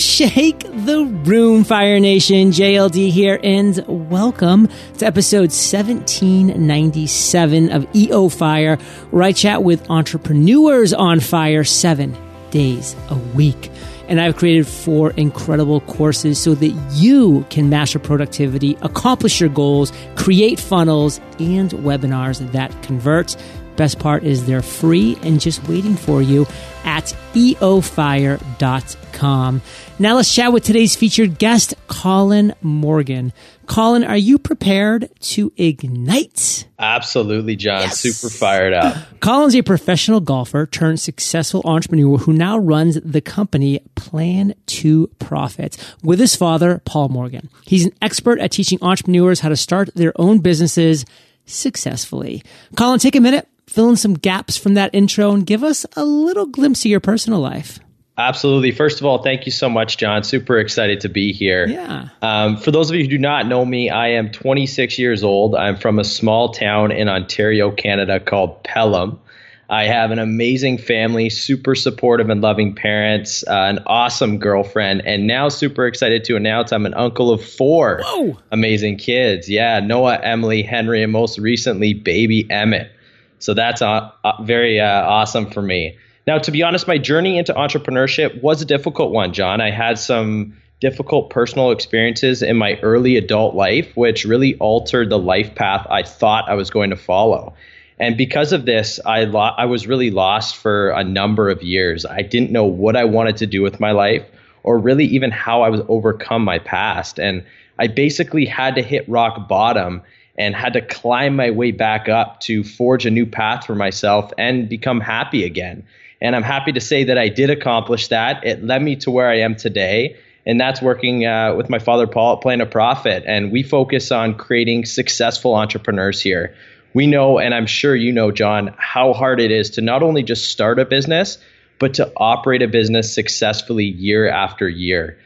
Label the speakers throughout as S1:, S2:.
S1: shake the room, Fire Nation. JLD here, and welcome to episode 1797 of EO Fire, where I chat with entrepreneurs on fire seven days a week. And I've created four incredible courses so that you can master productivity, accomplish your goals, create funnels and webinars that convert. Best part is they're free and just waiting for you at eofire.com. Now let's chat with today's featured guest, Colin Morgan. Colin, are you prepared to ignite?
S2: Absolutely, John. Yes. Super fired up.
S1: Colin's a professional golfer turned successful entrepreneur who now runs the company Plan to Profit with his father, Paul Morgan. He's an expert at teaching entrepreneurs how to start their own businesses successfully. Colin, take a minute fill in some gaps from that intro and give us a little glimpse of your personal life.
S2: Absolutely. First of all, thank you so much, John. Super excited to be here.
S1: Yeah.
S2: Um, for those of you who do not know me, I am 26 years old. I'm from a small town in Ontario, Canada called Pelham. I have an amazing family, super supportive and loving parents, uh, an awesome girlfriend, and now super excited to announce I'm an uncle of four
S1: Whoa.
S2: amazing kids. Yeah, Noah, Emily, Henry, and most recently, baby Emmett. So that's uh, uh, very uh, awesome for me. Now, to be honest, my journey into entrepreneurship was a difficult one, John. I had some difficult personal experiences in my early adult life, which really altered the life path I thought I was going to follow. And because of this, I lo- I was really lost for a number of years. I didn't know what I wanted to do with my life, or really even how I was overcome my past. And I basically had to hit rock bottom and had to climb my way back up to forge a new path for myself and become happy again. And I'm happy to say that I did accomplish that. It led me to where I am today. And that's working uh, with my father, Paul, at to Profit. And we focus on creating successful entrepreneurs here. We know, and I'm sure you know, John, how hard it is to not only just start a business, but to operate a business successfully year after year.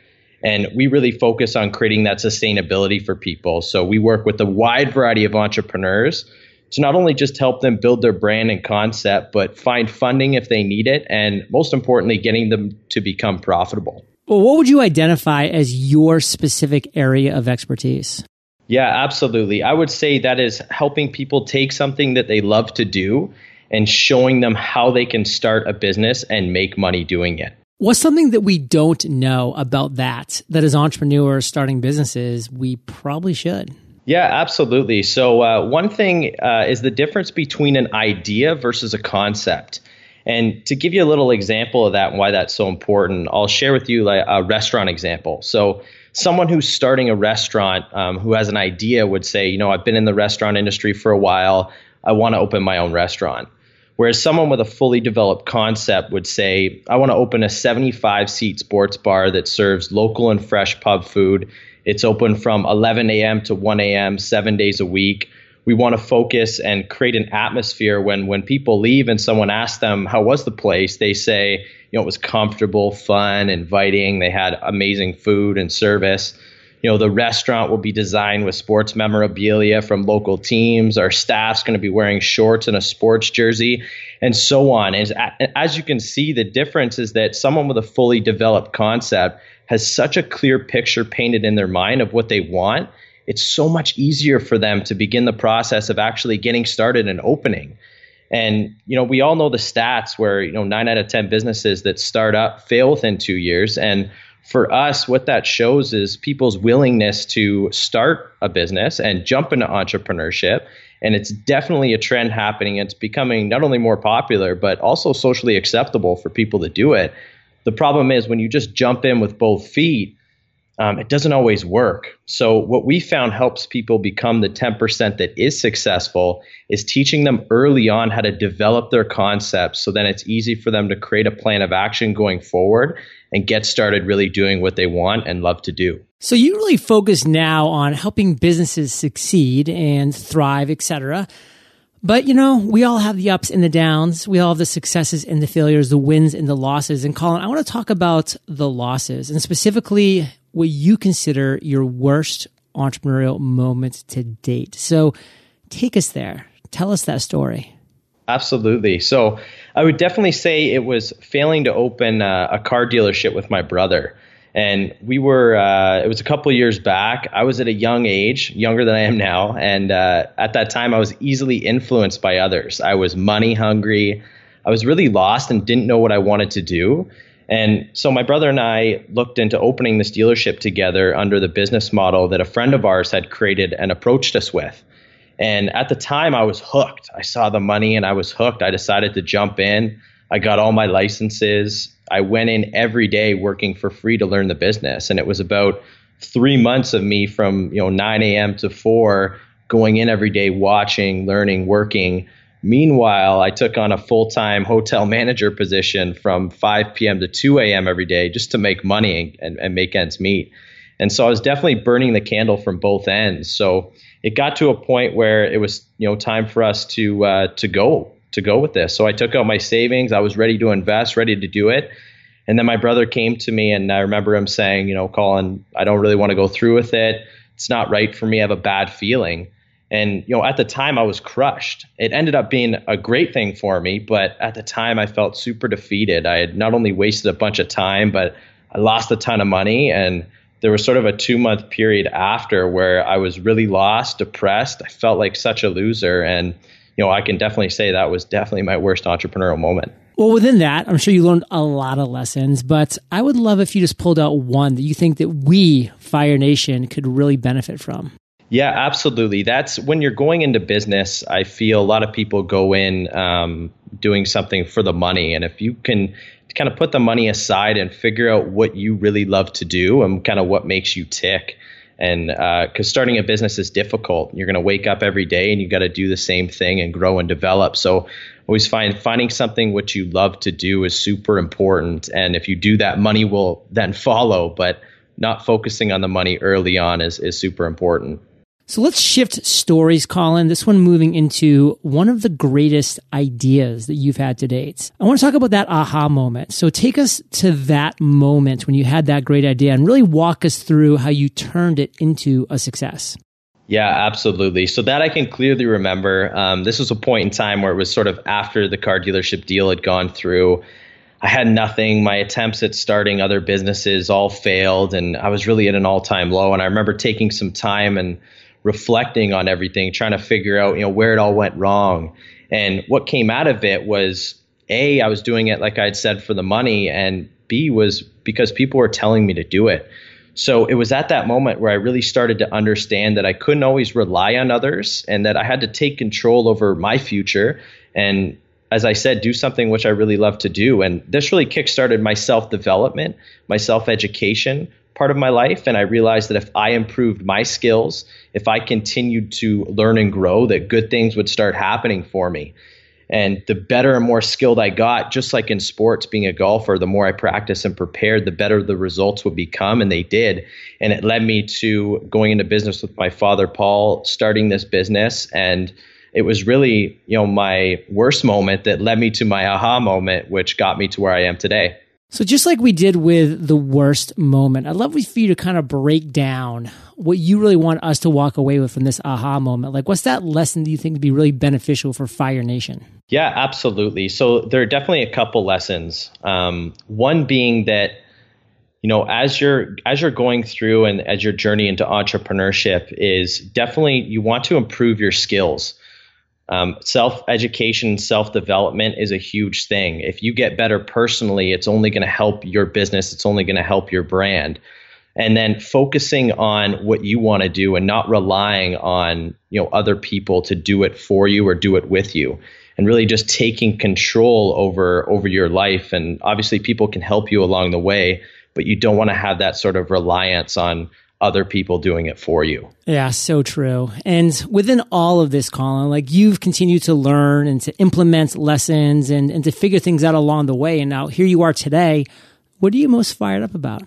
S2: And we really focus on creating that sustainability for people. So we work with a wide variety of entrepreneurs to not only just help them build their brand and concept, but find funding if they need it. And most importantly, getting them to become profitable.
S1: Well, what would you identify as your specific area of expertise?
S2: Yeah, absolutely. I would say that is helping people take something that they love to do and showing them how they can start a business and make money doing it.
S1: What's something that we don't know about that, that as entrepreneurs starting businesses, we probably should?
S2: Yeah, absolutely. So, uh, one thing uh, is the difference between an idea versus a concept. And to give you a little example of that and why that's so important, I'll share with you a restaurant example. So, someone who's starting a restaurant um, who has an idea would say, you know, I've been in the restaurant industry for a while. I want to open my own restaurant. Whereas someone with a fully developed concept would say, I want to open a 75 seat sports bar that serves local and fresh pub food. It's open from 11 a.m. to 1 a.m., seven days a week. We want to focus and create an atmosphere when, when people leave and someone asks them, How was the place? They say, You know, it was comfortable, fun, inviting. They had amazing food and service you know the restaurant will be designed with sports memorabilia from local teams. Our staff's going to be wearing shorts and a sports jersey and so on. As, as you can see the difference is that someone with a fully developed concept has such a clear picture painted in their mind of what they want. It's so much easier for them to begin the process of actually getting started and opening. And you know we all know the stats where you know 9 out of 10 businesses that start up fail within 2 years and for us, what that shows is people's willingness to start a business and jump into entrepreneurship. And it's definitely a trend happening. It's becoming not only more popular, but also socially acceptable for people to do it. The problem is when you just jump in with both feet, um, it doesn't always work. So, what we found helps people become the 10% that is successful is teaching them early on how to develop their concepts so then it's easy for them to create a plan of action going forward and get started really doing what they want and love to do.
S1: So, you really focus now on helping businesses succeed and thrive, etc. But you know, we all have the ups and the downs. We all have the successes and the failures, the wins and the losses. And Colin, I want to talk about the losses and specifically what you consider your worst entrepreneurial moment to date. So take us there. Tell us that story.
S2: Absolutely. So I would definitely say it was failing to open a, a car dealership with my brother. And we were, uh, it was a couple years back. I was at a young age, younger than I am now. And uh, at that time, I was easily influenced by others. I was money hungry. I was really lost and didn't know what I wanted to do. And so my brother and I looked into opening this dealership together under the business model that a friend of ours had created and approached us with. And at the time, I was hooked. I saw the money and I was hooked. I decided to jump in. I got all my licenses. I went in every day working for free to learn the business. And it was about three months of me from you know 9 a.m. to 4 going in every day, watching, learning, working. Meanwhile, I took on a full time hotel manager position from 5 p.m. to 2 a.m. every day just to make money and, and make ends meet. And so I was definitely burning the candle from both ends. So it got to a point where it was you know time for us to uh, to go to go with this. So I took out my savings. I was ready to invest, ready to do it. And then my brother came to me, and I remember him saying, you know, Colin, I don't really want to go through with it. It's not right for me. I have a bad feeling. And you know, at the time, I was crushed. It ended up being a great thing for me, but at the time, I felt super defeated. I had not only wasted a bunch of time, but I lost a ton of money, and there was sort of a two month period after where I was really lost, depressed. I felt like such a loser. And, you know, I can definitely say that was definitely my worst entrepreneurial moment.
S1: Well, within that, I'm sure you learned a lot of lessons, but I would love if you just pulled out one that you think that we, Fire Nation, could really benefit from.
S2: Yeah, absolutely. That's when you're going into business. I feel a lot of people go in um, doing something for the money. And if you can kind of put the money aside and figure out what you really love to do and kind of what makes you tick. And because uh, starting a business is difficult, you're going to wake up every day and you got to do the same thing and grow and develop. So always find finding something which you love to do is super important. And if you do that, money will then follow. But not focusing on the money early on is is super important.
S1: So let's shift stories, Colin. This one moving into one of the greatest ideas that you've had to date. I want to talk about that aha moment. So take us to that moment when you had that great idea and really walk us through how you turned it into a success.
S2: Yeah, absolutely. So that I can clearly remember. Um, this was a point in time where it was sort of after the car dealership deal had gone through. I had nothing. My attempts at starting other businesses all failed, and I was really at an all time low. And I remember taking some time and reflecting on everything, trying to figure out, you know, where it all went wrong. And what came out of it was A, I was doing it like I'd said for the money, and B was because people were telling me to do it. So it was at that moment where I really started to understand that I couldn't always rely on others and that I had to take control over my future and as I said, do something which I really love to do. And this really kickstarted my self development, my self education, part of my life and i realized that if i improved my skills if i continued to learn and grow that good things would start happening for me. And the better and more skilled i got just like in sports being a golfer the more i practiced and prepared the better the results would become and they did. And it led me to going into business with my father paul starting this business. And it was really you know my worst moment that led me to my aha moment which got me to where i am today
S1: so, just like we did with the worst moment, I'd love for you to kind of break down what you really want us to walk away with from this aha moment. Like, what's that lesson do you think would be really beneficial for Fire Nation?
S2: Yeah, absolutely. So, there are definitely a couple lessons. Um, one being that you know as you're as you're going through and as your journey into entrepreneurship is definitely you want to improve your skills um, self education, self development is a huge thing. If you get better personally, it's only going to help your business, it's only going to help your brand. And then focusing on what you want to do and not relying on you know other people to do it for you or do it with you and really just taking control over over your life and obviously people can help you along the way but you don't want to have that sort of reliance on other people doing it for you.
S1: Yeah, so true. And within all of this, Colin, like you've continued to learn and to implement lessons and, and to figure things out along the way. And now here you are today. What are you most fired up about?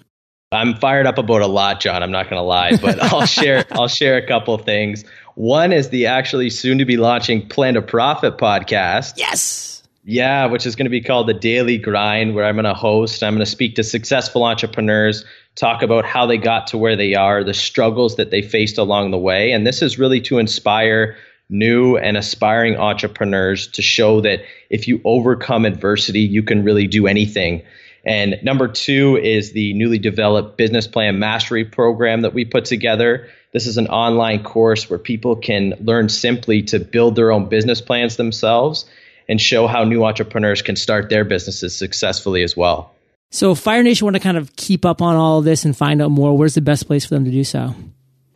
S2: I'm fired up about a lot, John. I'm not going to lie, but I'll share I'll share a couple things. One is the actually soon to be launching Plan2Profit podcast.
S1: Yes.
S2: Yeah, which is going to be called the Daily Grind, where I'm going to host. I'm going to speak to successful entrepreneurs, talk about how they got to where they are, the struggles that they faced along the way. And this is really to inspire new and aspiring entrepreneurs to show that if you overcome adversity, you can really do anything. And number two is the newly developed business plan mastery program that we put together. This is an online course where people can learn simply to build their own business plans themselves and show how new entrepreneurs can start their businesses successfully as well.
S1: So, Fire Nation want to kind of keep up on all of this and find out more. Where's the best place for them to do so?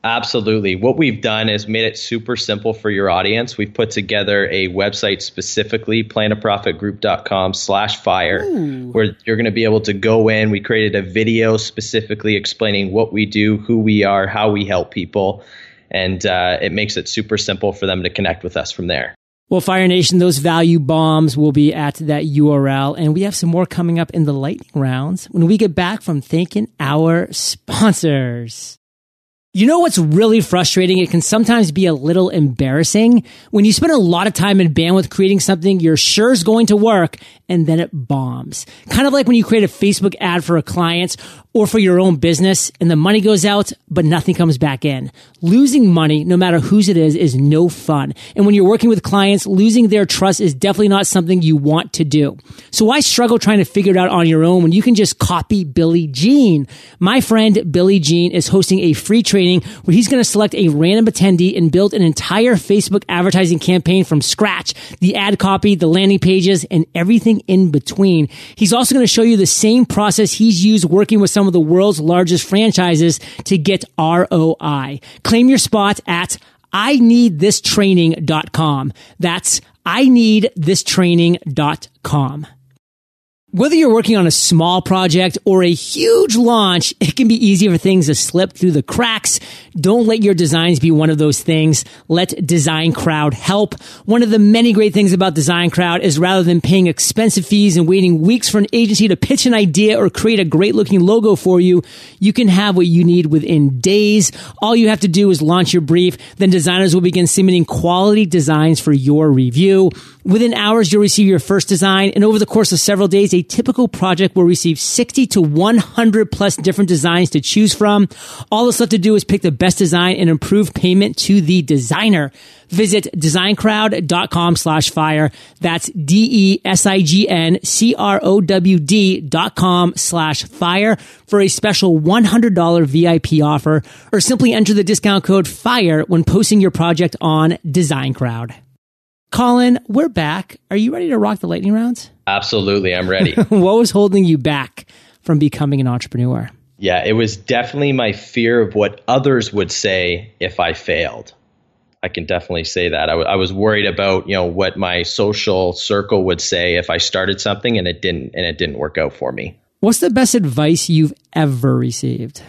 S2: Absolutely. What we've done is made it super simple for your audience. We've put together a website specifically, plan2profitgroup.com slash fire, where you're going to be able to go in. We created a video specifically explaining what we do, who we are, how we help people. And uh, it makes it super simple for them to connect with us from there.
S1: Well, Fire Nation, those value bombs will be at that URL. And we have some more coming up in the lightning rounds when we get back from thanking our sponsors. You know what's really frustrating? It can sometimes be a little embarrassing when you spend a lot of time and bandwidth creating something you're sure is going to work and then it bombs. Kind of like when you create a Facebook ad for a client or for your own business and the money goes out, but nothing comes back in. Losing money, no matter whose it is, is no fun. And when you're working with clients, losing their trust is definitely not something you want to do. So why struggle trying to figure it out on your own when you can just copy Billy Gene? My friend Billy Gene is hosting a free training where he's going to select a random attendee and build an entire Facebook advertising campaign from scratch. The ad copy, the landing pages, and everything in between. He's also going to show you the same process he's used working with some of the world's largest franchises to get ROI. Claim your spot at I need this training.com. That's I need this training.com. Whether you're working on a small project or a huge launch, it can be easy for things to slip through the cracks. Don't let your designs be one of those things. Let DesignCrowd help. One of the many great things about DesignCrowd is rather than paying expensive fees and waiting weeks for an agency to pitch an idea or create a great looking logo for you, you can have what you need within days. All you have to do is launch your brief. Then designers will begin submitting quality designs for your review. Within hours, you'll receive your first design. And over the course of several days, a typical project will receive 60 to 100 plus different designs to choose from. All that's left to do is pick the best design and improve payment to the designer. Visit designcrowd.com slash fire. That's D-E-S-I-G-N-C-R-O-W-D dot com slash fire for a special $100 VIP offer or simply enter the discount code FIRE when posting your project on DesignCrowd. Colin, we're back. Are you ready to rock the lightning rounds?
S2: Absolutely. I'm ready.
S1: what was holding you back from becoming an entrepreneur?
S2: Yeah, it was definitely my fear of what others would say if I failed. I can definitely say that. I, w- I was worried about, you know, what my social circle would say if I started something and it didn't and it didn't work out for me.
S1: What's the best advice you've ever received?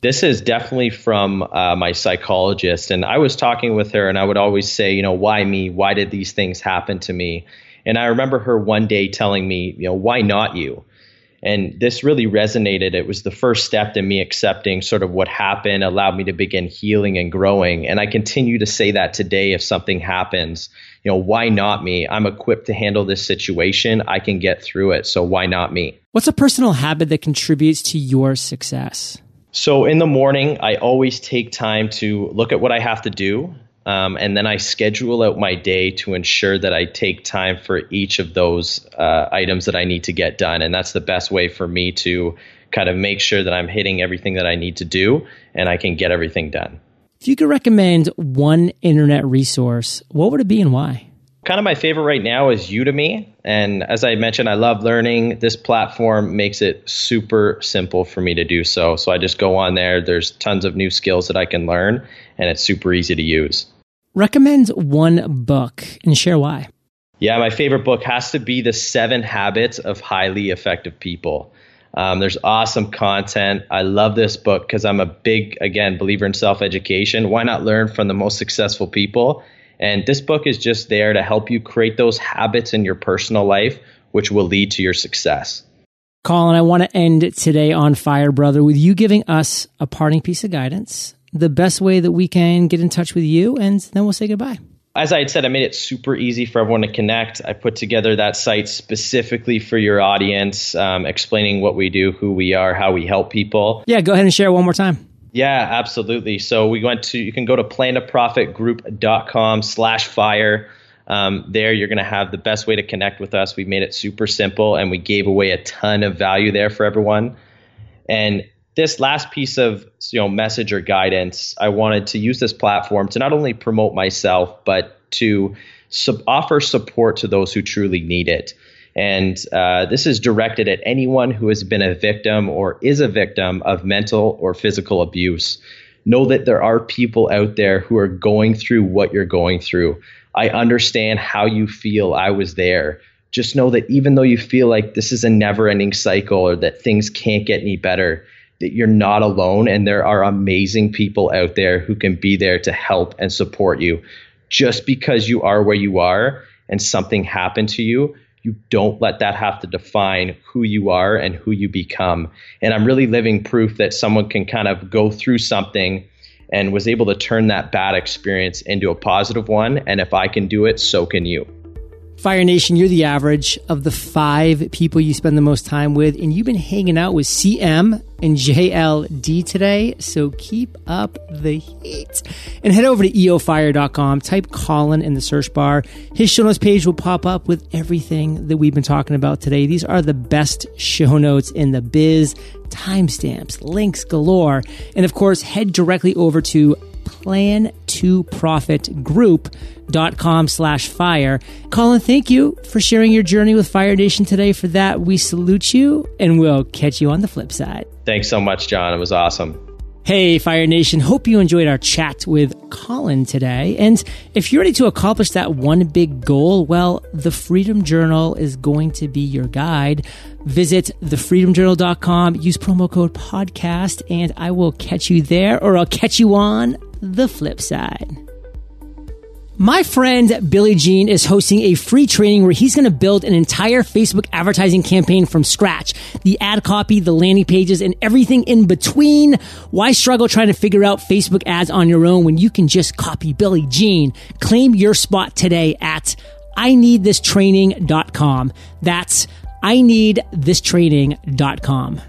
S2: This is definitely from uh, my psychologist. And I was talking with her, and I would always say, you know, why me? Why did these things happen to me? And I remember her one day telling me, you know, why not you? And this really resonated. It was the first step in me accepting sort of what happened, allowed me to begin healing and growing. And I continue to say that today if something happens, you know, why not me? I'm equipped to handle this situation. I can get through it. So why not me?
S1: What's a personal habit that contributes to your success?
S2: So in the morning, I always take time to look at what I have to do. Um, and then I schedule out my day to ensure that I take time for each of those uh, items that I need to get done. And that's the best way for me to kind of make sure that I'm hitting everything that I need to do and I can get everything done.
S1: If you could recommend one internet resource, what would it be and why?
S2: Kind of my favorite right now is Udemy. And as I mentioned, I love learning. This platform makes it super simple for me to do so. So I just go on there. There's tons of new skills that I can learn, and it's super easy to use.
S1: Recommend one book and share why.
S2: Yeah, my favorite book has to be The Seven Habits of Highly Effective People. Um, there's awesome content. I love this book because I'm a big, again, believer in self education. Why not learn from the most successful people? And this book is just there to help you create those habits in your personal life, which will lead to your success.
S1: Colin, I want to end today on Fire Brother with you giving us a parting piece of guidance, the best way that we can get in touch with you, and then we'll say goodbye.
S2: As I had said, I made it super easy for everyone to connect. I put together that site specifically for your audience, um, explaining what we do, who we are, how we help people.
S1: Yeah, go ahead and share one more time.
S2: Yeah, absolutely. So we went to you can go to plan2profitgroup.com slash fire. Um, there, you're going to have the best way to connect with us. We made it super simple and we gave away a ton of value there for everyone. And this last piece of you know message or guidance, I wanted to use this platform to not only promote myself, but to sub- offer support to those who truly need it. And uh, this is directed at anyone who has been a victim or is a victim of mental or physical abuse. Know that there are people out there who are going through what you're going through. I understand how you feel. I was there. Just know that even though you feel like this is a never ending cycle or that things can't get any better, that you're not alone and there are amazing people out there who can be there to help and support you. Just because you are where you are and something happened to you, you don't let that have to define who you are and who you become. And I'm really living proof that someone can kind of go through something and was able to turn that bad experience into a positive one. And if I can do it, so can you.
S1: Fire Nation, you're the average of the five people you spend the most time with, and you've been hanging out with CM and JLD today, so keep up the heat. And head over to eofire.com, type Colin in the search bar. His show notes page will pop up with everything that we've been talking about today. These are the best show notes in the biz, timestamps, links galore. And of course, head directly over to plan to profit group.com slash fire. Colin, thank you for sharing your journey with Fire Nation today. For that, we salute you and we'll catch you on the flip side.
S2: Thanks so much, John. It was awesome.
S1: Hey, Fire Nation. Hope you enjoyed our chat with Colin today. And if you're ready to accomplish that one big goal, well, the Freedom Journal is going to be your guide. Visit thefreedomjournal.com, use promo code podcast, and I will catch you there or I'll catch you on the flip side. My friend Billy Gene is hosting a free training where he's going to build an entire Facebook advertising campaign from scratch. The ad copy, the landing pages, and everything in between. Why struggle trying to figure out Facebook ads on your own when you can just copy Billy Gene? Claim your spot today at I-need-this-training.com. That's I-need-this-training.com.